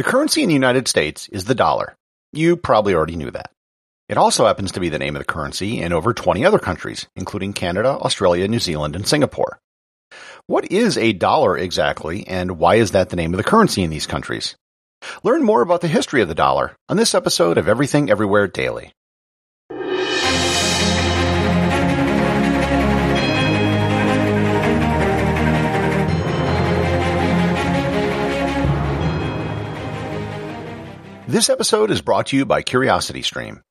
The currency in the United States is the dollar. You probably already knew that. It also happens to be the name of the currency in over 20 other countries, including Canada, Australia, New Zealand, and Singapore. What is a dollar exactly, and why is that the name of the currency in these countries? Learn more about the history of the dollar on this episode of Everything Everywhere Daily. This episode is brought to you by CuriosityStream.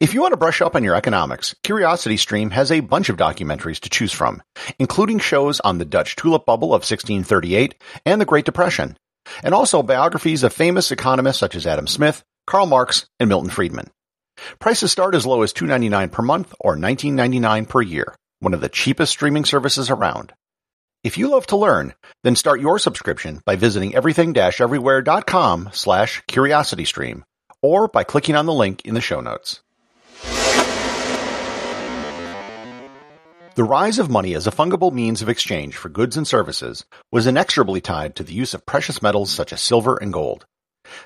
If you want to brush up on your economics, CuriosityStream has a bunch of documentaries to choose from, including shows on the Dutch tulip bubble of 1638 and the Great Depression, and also biographies of famous economists such as Adam Smith, Karl Marx, and Milton Friedman. Prices start as low as $2.99 per month or $19.99 per year, one of the cheapest streaming services around. If you love to learn, then start your subscription by visiting everything-everywhere.com slash curiositystream or by clicking on the link in the show notes. The rise of money as a fungible means of exchange for goods and services was inexorably tied to the use of precious metals such as silver and gold.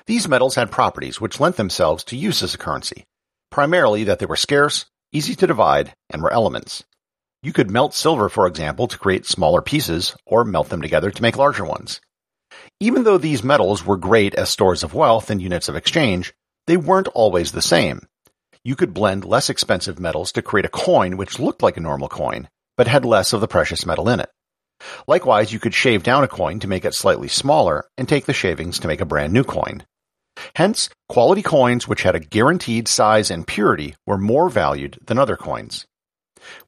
These metals had properties which lent themselves to use as a currency, primarily that they were scarce, easy to divide, and were elements. You could melt silver, for example, to create smaller pieces, or melt them together to make larger ones. Even though these metals were great as stores of wealth and units of exchange, they weren't always the same. You could blend less expensive metals to create a coin which looked like a normal coin, but had less of the precious metal in it. Likewise, you could shave down a coin to make it slightly smaller and take the shavings to make a brand new coin. Hence, quality coins which had a guaranteed size and purity were more valued than other coins.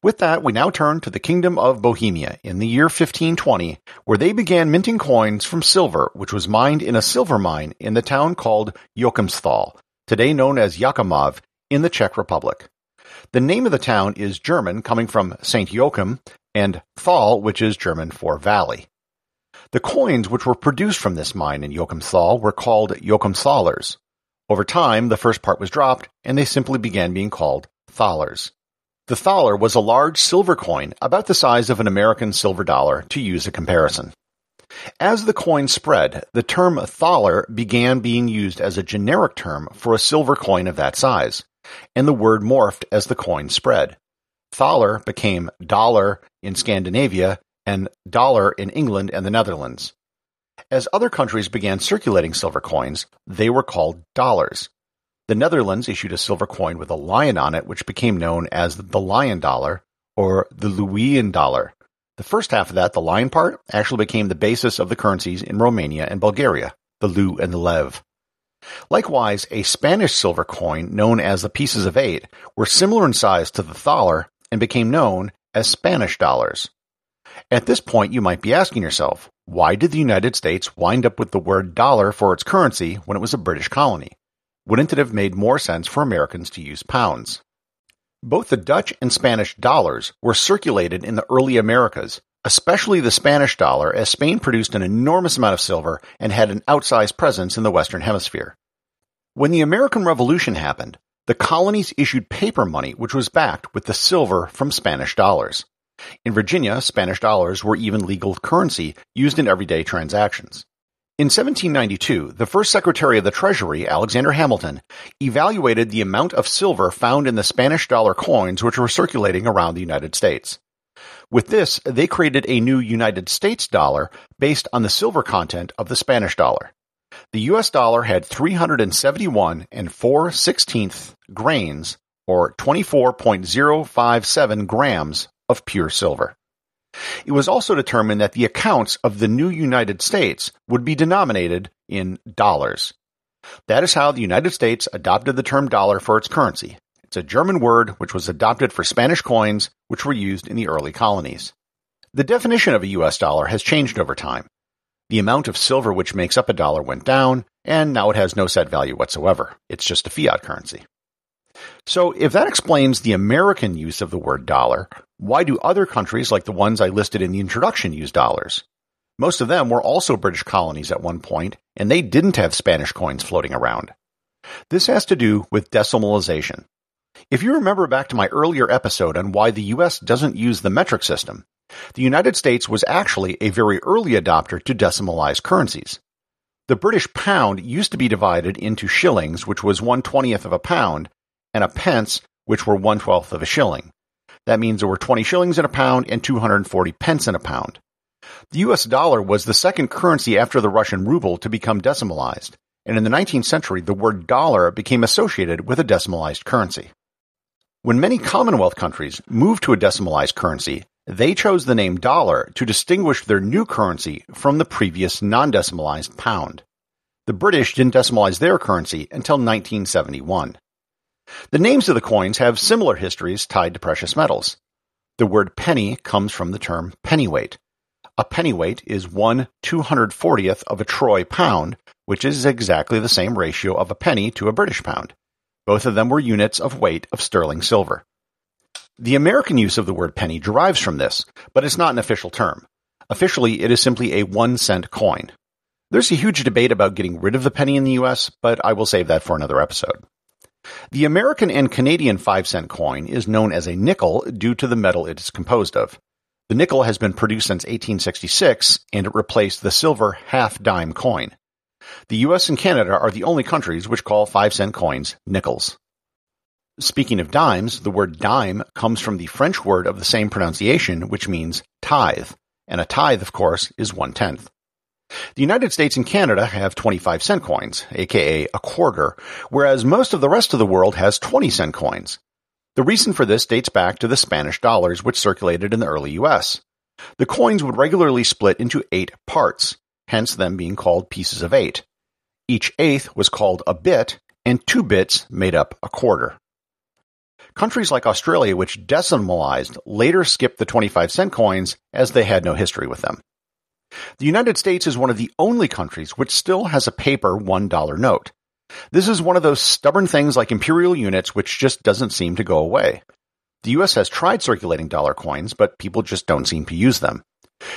With that, we now turn to the Kingdom of Bohemia in the year 1520, where they began minting coins from silver, which was mined in a silver mine in the town called Joachimsthal, today known as Jáchymov, in the Czech Republic. The name of the town is German, coming from St. Joachim, and Thal, which is German for valley. The coins which were produced from this mine in Joachimsthal were called Joachimsthalers. Over time, the first part was dropped, and they simply began being called thalers. The thaler was a large silver coin about the size of an American silver dollar to use a comparison. As the coin spread, the term thaler began being used as a generic term for a silver coin of that size, and the word morphed as the coin spread. Thaler became dollar in Scandinavia and dollar in England and the Netherlands. As other countries began circulating silver coins, they were called dollars. The Netherlands issued a silver coin with a lion on it, which became known as the lion dollar or the Leeuwendaalder. The first half of that, the lion part, actually became the basis of the currencies in Romania and Bulgaria, the leu and the lev. Likewise, a Spanish silver coin known as the pieces of eight were similar in size to the thaler and became known as Spanish dollars. At this point, you might be asking yourself, why did the United States wind up with the word dollar for its currency when it was a British colony? Wouldn't it have made more sense for Americans to use pounds? Both the Dutch and Spanish dollars were circulated in the early Americas, especially the Spanish dollar, as Spain produced an enormous amount of silver and had an outsized presence in the Western Hemisphere. When the American Revolution happened, the colonies issued paper money which was backed with the silver from Spanish dollars. In Virginia, Spanish dollars were even legal currency used in everyday transactions. In 1792, the first Secretary of the Treasury, Alexander Hamilton, evaluated the amount of silver found in the Spanish dollar coins which were circulating around the United States. With this, they created a new United States dollar based on the silver content of the Spanish dollar. The US dollar had 371 and 4 16th grains, or 24.057 grams of pure silver. It was also determined that the accounts of the new United States would be denominated in dollars. That is how the United States adopted the term dollar for its currency. It's a German word which was adopted for Spanish coins which were used in the early colonies. The definition of a US dollar has changed over time. The amount of silver which makes up a dollar went down, and now it has no set value whatsoever. It's just a fiat currency. So if that explains the American use of the word dollar, why do other countries like the ones I listed in the introduction use dollars? Most of them were also British colonies at one point, and they didn't have Spanish coins floating around. This has to do with decimalization. If you remember back to my earlier episode on why the US doesn't use the metric system, the United States was actually a very early adopter to decimalize currencies. The British pound used to be divided into shillings, which was one twentieth of a pound, and a pence, which were one twelfth of a shilling. That means there were 20 shillings in a pound and 240 pence in a pound. The US dollar was the second currency after the Russian ruble to become decimalized, and in the 19th century the word dollar became associated with a decimalized currency. When many Commonwealth countries moved to a decimalized currency, they chose the name dollar to distinguish their new currency from the previous non-decimalized pound. The British didn't decimalize their currency until 1971. The names of the coins have similar histories tied to precious metals. The word penny comes from the term pennyweight. A pennyweight is one 240th of a troy pound, which is exactly the same ratio of a penny to a British pound. Both of them were units of weight of sterling silver. The American use of the word penny derives from this, but it's not an official term. Officially, it is simply a one cent coin. There's a huge debate about getting rid of the penny in the US, but I will save that for another episode. The American and Canadian 5 cent coin is known as a nickel due to the metal it is composed of. The nickel has been produced since 1866 and it replaced the silver half dime coin. The US and Canada are the only countries which call 5 cent coins nickels. Speaking of dimes, the word dime comes from the French word of the same pronunciation, which means tithe, and a tithe, of course, is one tenth. The United States and Canada have 25 cent coins, aka a quarter, whereas most of the rest of the world has 20 cent coins. The reason for this dates back to the Spanish dollars which circulated in the early US. The coins would regularly split into eight parts, hence them being called pieces of eight. Each eighth was called a bit, and two bits made up a quarter. Countries like Australia, which decimalized, later skipped the 25 cent coins as they had no history with them. The United States is one of the only countries which still has a paper $1 note. This is one of those stubborn things like imperial units which just doesn't seem to go away. The US has tried circulating dollar coins, but people just don't seem to use them.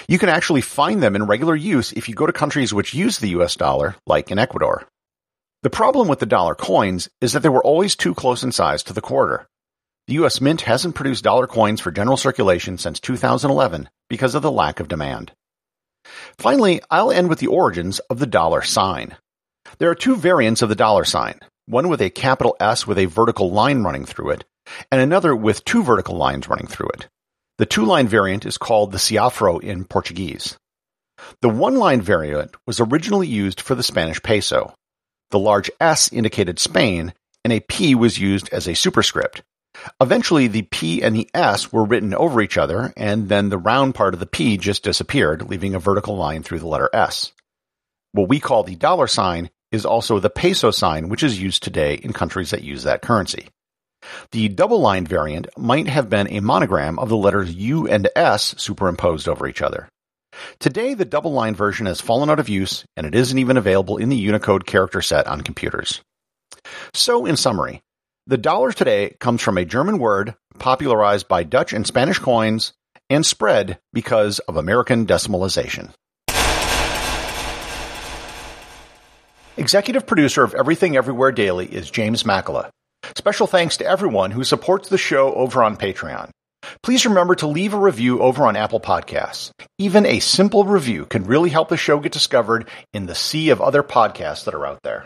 You can actually find them in regular use if you go to countries which use the US dollar, like in Ecuador. The problem with the dollar coins is that they were always too close in size to the quarter. The US Mint hasn't produced dollar coins for general circulation since 2011 because of the lack of demand. Finally, I'll end with the origins of the dollar sign. There are two variants of the dollar sign, one with a capital S with a vertical line running through it, and another with two vertical lines running through it. The two-line variant is called the Cifrão in Portuguese. The one-line variant was originally used for the Spanish peso. The large S indicated Spain, and a P was used as a superscript, Eventually, the P and the S were written over each other, and then the round part of the P just disappeared, leaving a vertical line through the letter S. What we call the dollar sign is also the peso sign, which is used today in countries that use that currency. The double line variant might have been a monogram of the letters U and S superimposed over each other. Today, the double line version has fallen out of use, and it isn't even available in the Unicode character set on computers. So, in summary, the dollar today comes from a German word popularized by Dutch and Spanish coins and spread because of American decimalization. Executive producer of Everything Everywhere Daily is James Makkyla. Special thanks to everyone who supports the show over on Patreon. Please remember to leave a review over on Apple Podcasts. Even a simple review can really help the show get discovered in the sea of other podcasts that are out there.